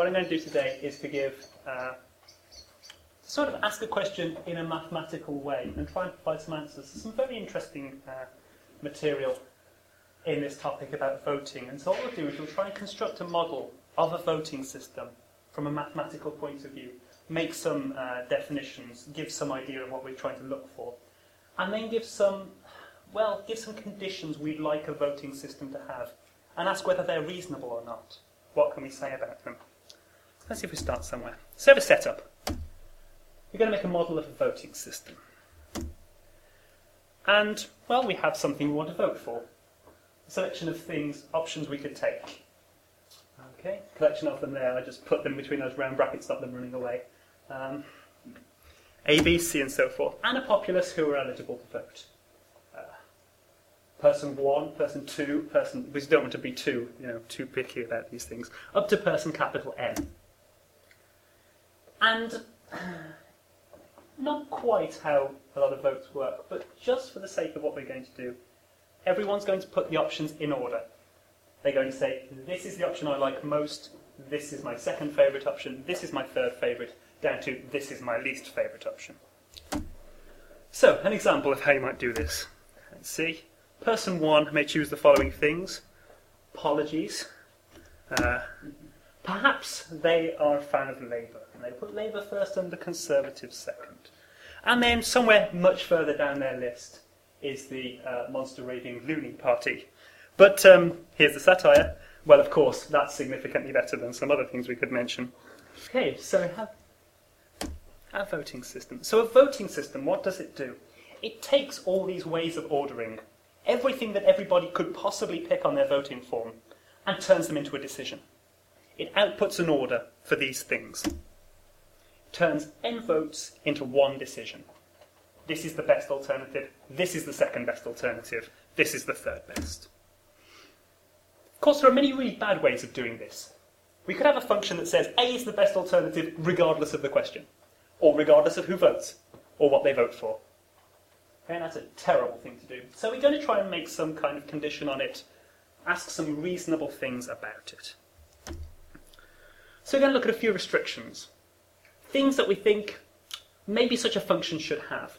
what I'm going to do today is to give, uh, sort of ask a question in a mathematical way and try and provide some answers. Some very interesting uh, material in this topic about voting. And so what we'll do is we'll try and construct a model of a voting system from a mathematical point of view, make some uh, definitions, give some idea of what we're trying to look for, and then give some, well, give some conditions we'd like a voting system to have, and ask whether they're reasonable or not. What can we say about them? Let's see if we start somewhere. So a setup. We're going to make a model of a voting system. And, well, we have something we want to vote for. A selection of things, options we could take. Okay, collection of them there. I just put them between those round brackets, stop them running away. Um, a, B, C, and so forth. And a populace who are eligible to vote. Uh, person one, person two, person. We don't want to be too, you know, too picky about these things. Up to person capital N. And not quite how a lot of votes work, but just for the sake of what we're going to do, everyone's going to put the options in order. They're going to say, this is the option I like most, this is my second favourite option, this is my third favourite, down to this is my least favourite option. So, an example of how you might do this. Let's see. Person one may choose the following things. Apologies. Uh, perhaps they are a fan of Labour, and they put Labour first and the Conservatives second. And then, somewhere much further down their list, is the uh, monster raving loony party. But um, here's the satire. Well, of course, that's significantly better than some other things we could mention. Okay, so have a voting system. So a voting system, what does it do? It takes all these ways of ordering, everything that everybody could possibly pick on their voting form, and turns them into a decision. It outputs an order for these things. Turns n votes into one decision. This is the best alternative. This is the second best alternative. This is the third best. Of course, there are many really bad ways of doing this. We could have a function that says A is the best alternative regardless of the question, or regardless of who votes, or what they vote for. And that's a terrible thing to do. So we're going to try and make some kind of condition on it, ask some reasonable things about it. So we're going to look at a few restrictions. Things that we think maybe such a function should have.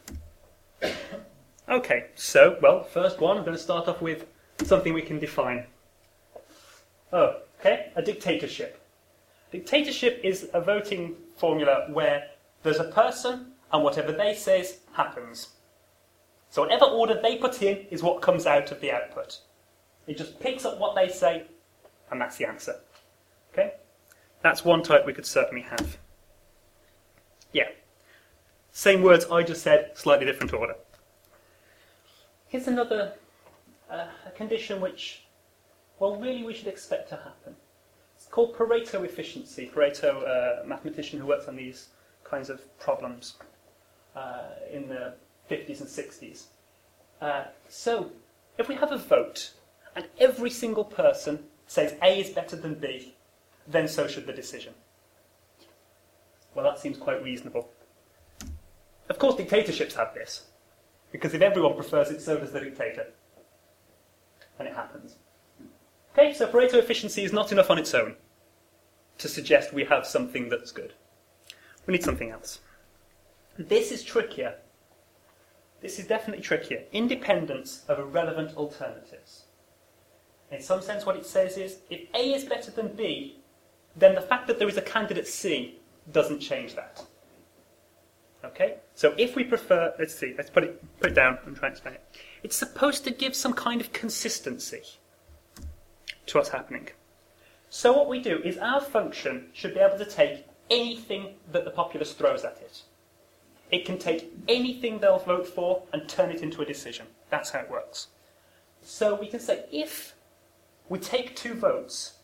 Okay, so, well, first one, I'm going to start off with something we can define. Oh, okay, a dictatorship. Dictatorship is a voting formula where there's a person and whatever they says happens. So whatever order they put in is what comes out of the output. It just picks up what they say and that's the answer. Okay? That's one type we could certainly have. Yeah. Same words I just said, slightly different order. Here's another uh, a condition which, well, really we should expect to happen. It's called Pareto efficiency. Pareto, uh, a mathematician who works on these kinds of problems uh, in the 50s and 60s. Uh, so, if we have a vote and every single person says A is better than B, then so should the decision. Well, that seems quite reasonable. Of course, dictatorships have this, because if everyone prefers it, so does the dictator. And it happens. Okay, so Pareto efficiency is not enough on its own to suggest we have something that's good. We need something else. This is trickier. This is definitely trickier. Independence of irrelevant alternatives. In some sense, what it says is if A is better than B, then the fact that there is a candidate C doesn't change that. Okay? So if we prefer, let's see, let's put it, put it down and try and explain it. It's supposed to give some kind of consistency to what's happening. So what we do is our function should be able to take anything that the populace throws at it. It can take anything they'll vote for and turn it into a decision. That's how it works. So we can say if we take two votes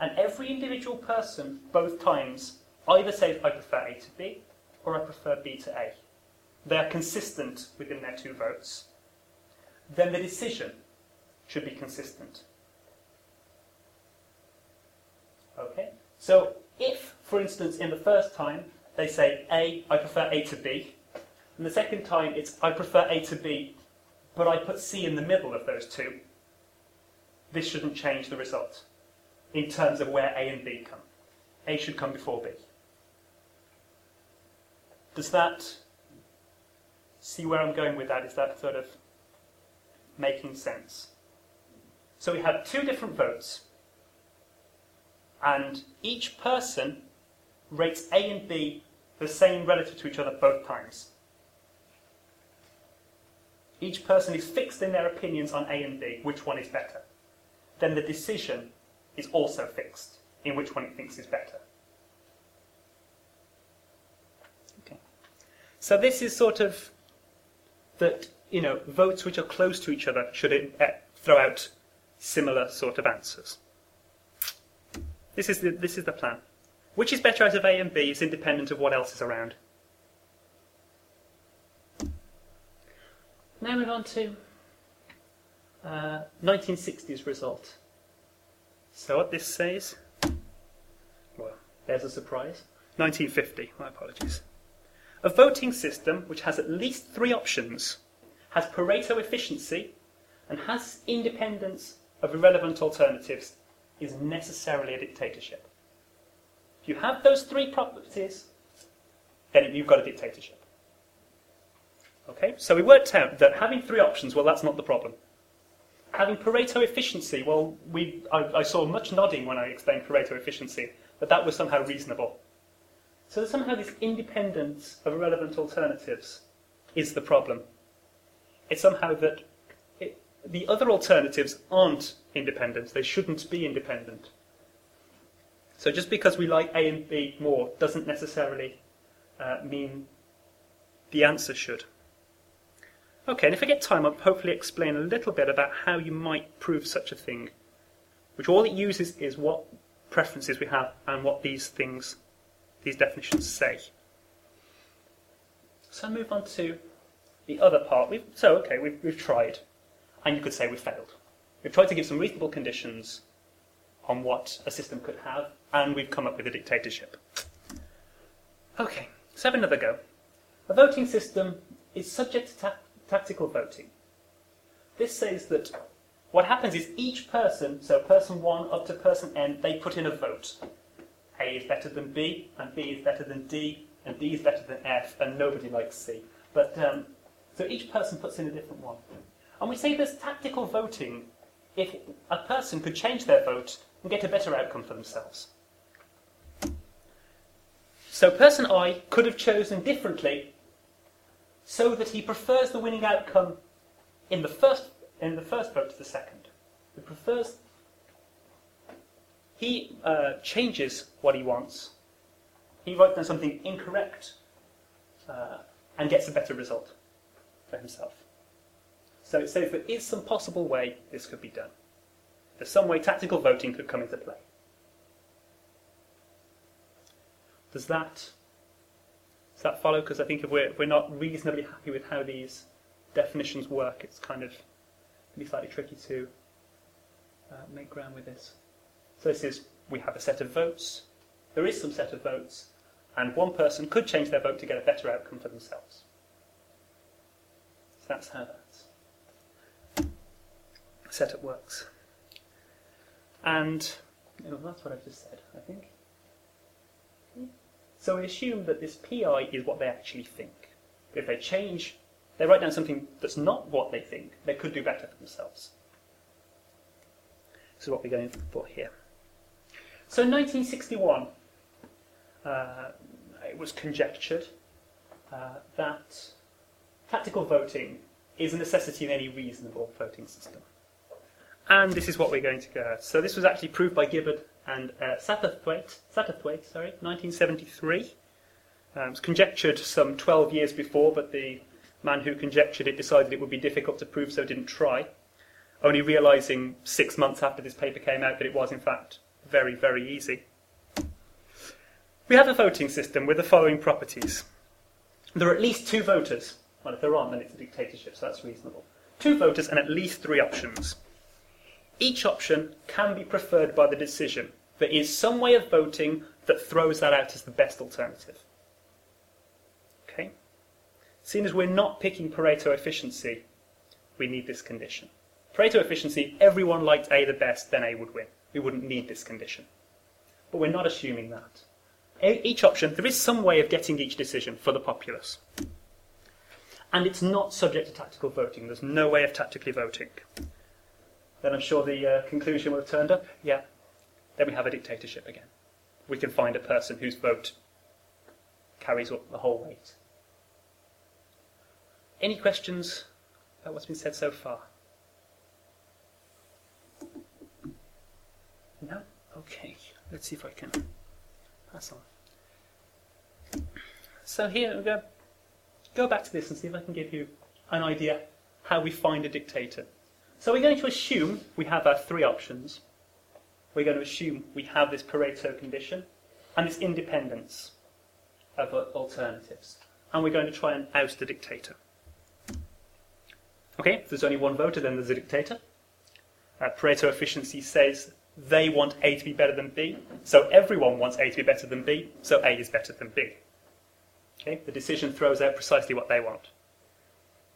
and every individual person both times either says I prefer A to B or I prefer B to A. They are consistent within their two votes. Then the decision should be consistent. Okay? So if, for instance, in the first time they say A, I prefer A to B, and the second time it's I prefer A to B, but I put C in the middle of those two, this shouldn't change the result in terms of where A and B come. A should come before B. Does that see where I'm going with that? Is that sort of making sense? So we have two different votes, and each person rates A and B the same relative to each other both times. Each person is fixed in their opinions on A and B, which one is better. Then the decision is also fixed in which one it thinks is better. Okay. So this is sort of that, you know, votes which are close to each other should it, uh, throw out similar sort of answers. This is the, this is the plan. Which is better out of A and B is independent of what else is around. Now move on to uh, 1960s result. So what this says, well, there's a surprise. 1950, my apologies. A voting system which has at least three options, has Pareto efficiency, and has independence of irrelevant alternatives is necessarily a dictatorship. If you have those three properties, then you've got a dictatorship. Okay, so we worked out that having three options, well, that's not the problem. Having Pareto efficiency, well, we, I, I saw much nodding when I explained Pareto efficiency, but that was somehow reasonable. So somehow this independence of irrelevant alternatives is the problem. It's somehow that it, the other alternatives aren't independent. They shouldn't be independent. So just because we like A and B more doesn't necessarily uh, mean the answer should. Okay, and if I get time, I'll hopefully explain a little bit about how you might prove such a thing, which all it uses is what preferences we have and what these things, these definitions say. So move on to the other part. We've, so, okay, we've, we've tried, and you could say we've failed. We've tried to give some reasonable conditions on what a system could have, and we've come up with a dictatorship. Okay, let's have another go. A voting system is subject to ta- tactical voting. This says that what happens is each person, so person 1 up to person n, they put in a vote. A is better than B, and B is better than D, and D is better than F, and nobody likes C. But um, so each person puts in a different one. And we say there's tactical voting if a person could change their vote and get a better outcome for themselves. So person I could have chosen differently so that he prefers the winning outcome in the first, in the first vote to the second. He prefers, he uh, changes what he wants. He writes down something incorrect uh, and gets a better result for himself. So it says there is some possible way this could be done. There's some way tactical voting could come into play. Does that does that follow? Because I think if we're, if we're not reasonably happy with how these definitions work, it's kind of be slightly tricky to uh, make ground with this. So this is, we have a set of votes, there is some set of votes, and one person could change their vote to get a better outcome for themselves. So that's how that setup works. And know, that's what I've just said, I think. So we assume that this PI is what they actually think. If they change, they write down something that's not what they think, they could do better for themselves. This is what we're going for here. So in 1961, uh, it was conjectured uh, that tactical voting is a necessity in any reasonable voting system. And this is what we're going to go. So this was actually proved by Gibbard and uh, Satterthwaite, Satterthwaite, sorry, 1973. Um, it was conjectured some 12 years before, but the man who conjectured it decided it would be difficult to prove, so didn't try. Only realizing six months after this paper came out that it was, in fact, very, very easy. We have a voting system with the following properties. There are at least two voters. Well, if there aren't, then it's a dictatorship, so that's reasonable. Two voters and at least three options. Each option can be preferred by the decision. There is some way of voting that throws that out as the best alternative. Okay? Seeing as we're not picking Pareto efficiency, we need this condition. Pareto efficiency, everyone liked A the best, then A would win. We wouldn't need this condition. but we're not assuming that. Each option, there is some way of getting each decision for the populace. And it's not subject to tactical voting. There's no way of tactically voting. Then I'm sure the uh, conclusion will have turned up. Yeah. Then we have a dictatorship again. We can find a person whose vote carries up the whole weight. Any questions about what's been said so far? No? Okay. Let's see if I can pass on. So here, I'm going to go back to this and see if I can give you an idea how we find a dictator. So we're going to assume we have our three options. We're going to assume we have this Pareto condition and this independence of uh, alternatives. And we're going to try and oust the dictator. Okay, if there's only one voter, then there's a dictator. Uh, Pareto efficiency says they want A to be better than B, so everyone wants A to be better than B, so A is better than B. Okay, the decision throws out precisely what they want,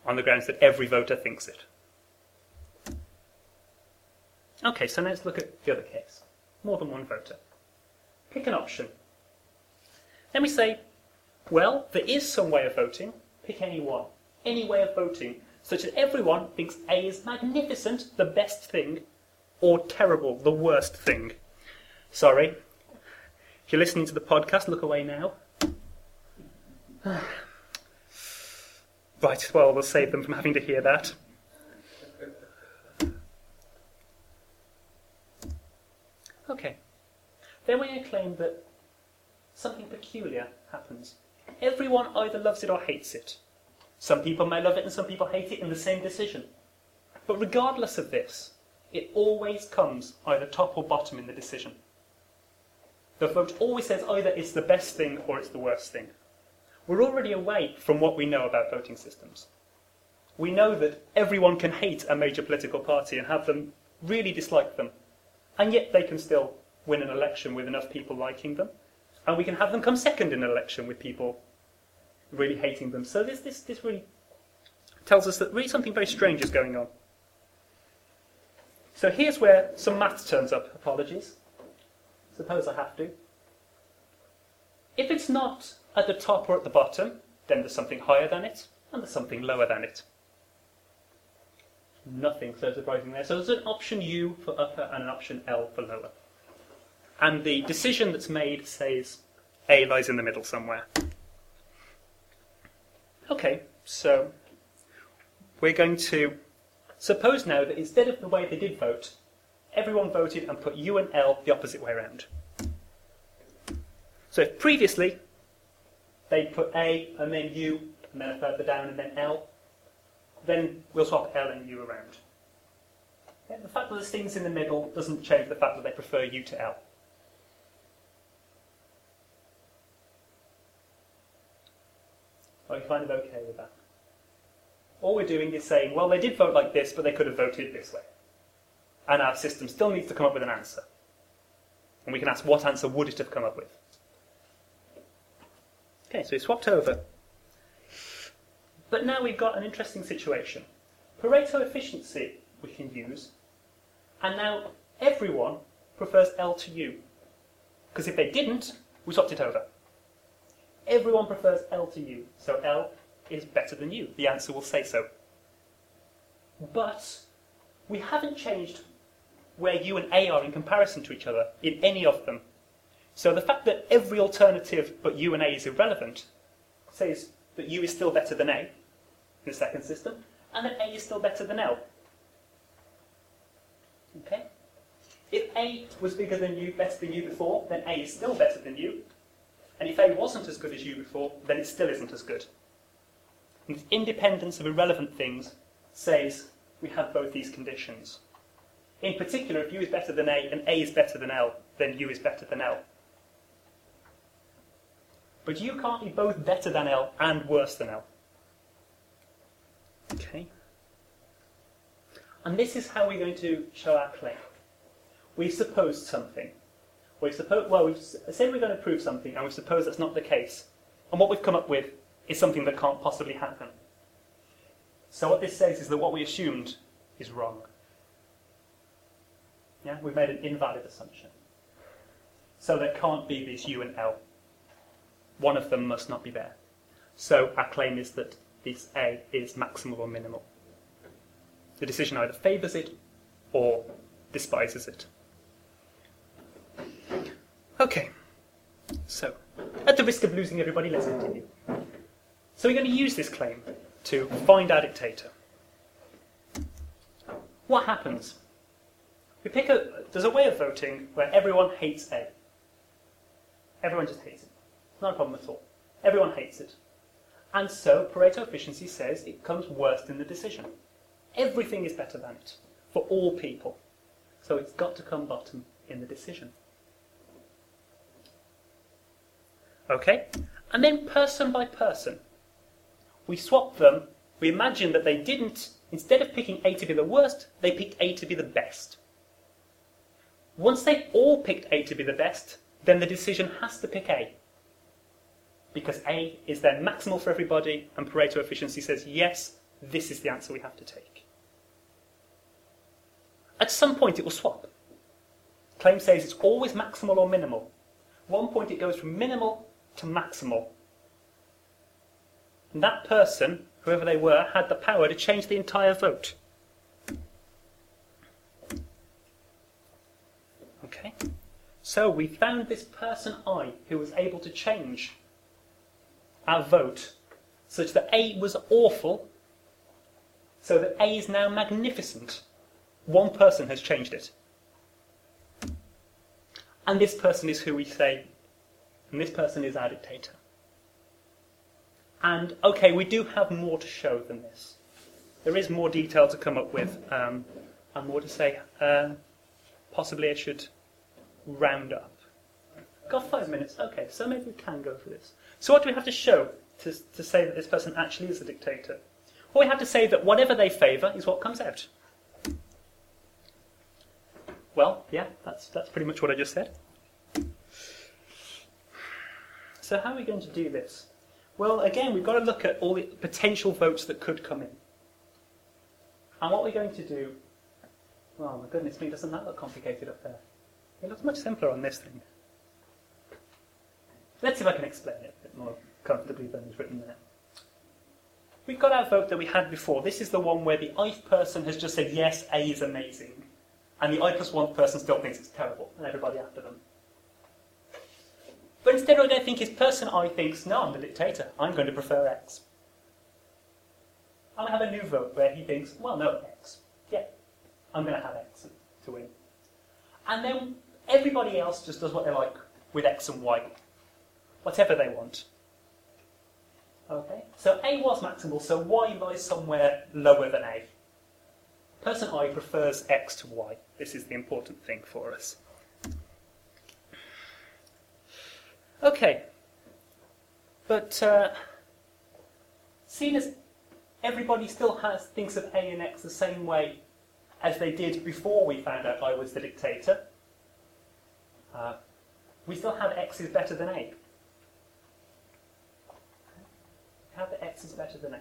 on the grounds that every voter thinks it. Okay, so now let's look at the other case. More than one voter. Pick an option. Then we say, well, there is some way of voting. Pick any one. Any way of voting, such that everyone thinks A is magnificent, the best thing, or terrible, the worst thing. Sorry. If you're listening to the podcast, look away now. right, well, we'll save them from having to hear that. Okay. Then we're claim that something peculiar happens. Everyone either loves it or hates it. Some people may love it and some people hate it in the same decision. But regardless of this, it always comes either top or bottom in the decision. The vote always says either it's the best thing or it's the worst thing. We're already away from what we know about voting systems. We know that everyone can hate a major political party and have them really dislike them, and yet they can still win an election with enough people liking them, and we can have them come second in an election with people really hating them. So this, this, this really tells us that really something very strange is going on. So here's where some maths turns up. Apologies. Suppose I have to. If it's not at the top or at the bottom, then there's something higher than it, and there's something lower than it. Nothing so surprising there. So there's an option U for upper and an option L for lower. And the decision that's made says A lies in the middle somewhere. Okay, so we're going to suppose now that instead of the way they did vote, everyone voted and put U and L the opposite way around. So if previously they put A and then U and then further down and then L, then we'll swap L and U around. The fact that there's things in the middle doesn't change the fact that they prefer U to L. Are you kind of okay with that? All we're doing is saying, well, they did vote like this, but they could have voted this way. And our system still needs to come up with an answer. And we can ask, what answer would it have come up with? Okay, so we swapped over. But now we've got an interesting situation. Pareto efficiency we can use, and now everyone prefers L to U. Because if they didn't, we swapped it over. Everyone prefers L to U, so L is better than U. The answer will say so. But we haven't changed where U and A are in comparison to each other in any of them. So the fact that every alternative but U and A is irrelevant says that U is still better than A in the second system, and that A is still better than L. Okay? If A was bigger than U, better than U before, then A is still better than U. And if A wasn't as good as U before, then it still isn't as good. And independence of irrelevant things says we have both these conditions. In particular, if U is better than A and A is better than L, then U is better than L. But U can't be both better than L and worse than L. Okay. And this is how we're going to show our claim. We've supposed something. We suppose, well, we've said we're going to prove something, and we suppose that's not the case. And what we've come up with is something that can't possibly happen. So what this says is that what we assumed is wrong. Yeah, we've made an invalid assumption. So there can't be these U and L. One of them must not be there. So our claim is that this A is maximal or minimal. The decision either favours it or despises it. Okay, so at the risk of losing everybody, let's continue. So we're going to use this claim to find our dictator. What happens? We pick a, there's a way of voting where everyone hates A. Everyone just hates it. Not a problem at all. Everyone hates it. And so Pareto efficiency says it comes worst in the decision. Everything is better than it for all people. So it's got to come bottom in the decision. Okay? And then person by person. We swap them. We imagine that they didn't, instead of picking A to be the worst, they picked A to be the best. Once they've all picked A to be the best, then the decision has to pick A. Because A is then maximal for everybody, and Pareto efficiency says, yes, this is the answer we have to take. At some point it will swap. Claim says it's always maximal or minimal. One point it goes from minimal to maximal. And that person, whoever they were, had the power to change the entire vote. Okay? So we found this person I who was able to change our vote such that A was awful, so that A is now magnificent. One person has changed it. And this person is who we say, and this person is our dictator. And okay, we do have more to show than this. There is more detail to come up with, um, and more to say. Uh, possibly I should round up. Got five minutes. Okay, so maybe we can go for this. So what do we have to show to, to say that this person actually is a dictator? Well, we have to say that whatever they favour is what comes out. Well, yeah, that's, that's pretty much what I just said. So how are we going to do this? Well, again, we've got to look at all the potential votes that could come in. And what we're going to do, well, my goodness me, doesn't that look complicated up there? It looks much simpler on this thing. Let's see if I can explain it a bit more comfortably than is written there. We've got our vote that we had before. This is the one where the I person has just said, yes, A is amazing. And the I plus 1 person still thinks it's terrible, and everybody after them. But instead, I think is person I thinks, no, I'm the dictator. I'm going to prefer X. I'll have a new vote where he thinks, well, no, X. Yeah, I'm going to have X to win. And then everybody else just does what they like with X and Y. Whatever they want. Okay? So A was maximal, so Y lies somewhere lower than A. Person I prefers X to Y. This is the important thing for us. Okay. But uh, seeing as everybody still has thinks of A and X the same way as they did before we found out I was the dictator, uh, we still have X is better than A. We have that X is better than A.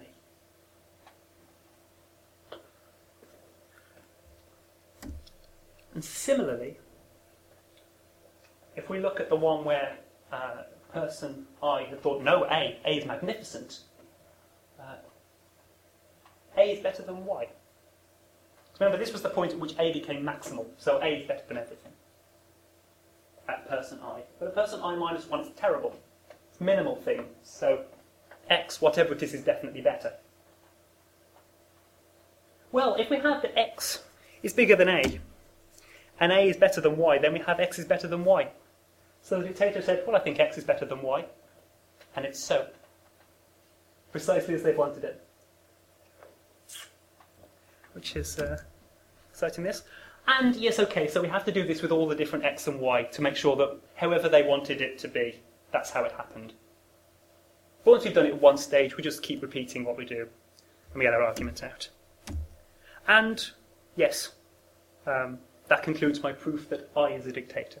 And similarly, if we look at the one where uh, person I had thought, no, A, A is magnificent, uh, A is better than Y. Remember, this was the point at which A became maximal, so A is better than everything. At person I. But at person I minus 1 is terrible. It's a minimal thing, so X, whatever it is, is definitely better. Well, if we have that X is bigger than A, and A is better than Y, then we have X is better than Y. So the dictator said, well, I think X is better than Y. And it's so. Precisely as they've wanted it. Which is uh, exciting this. And yes, okay, so we have to do this with all the different X and Y to make sure that however they wanted it to be, that's how it happened. But once we've done it at one stage, we just keep repeating what we do, and we get our argument out. And yes, um, that concludes my proof that I is a dictator.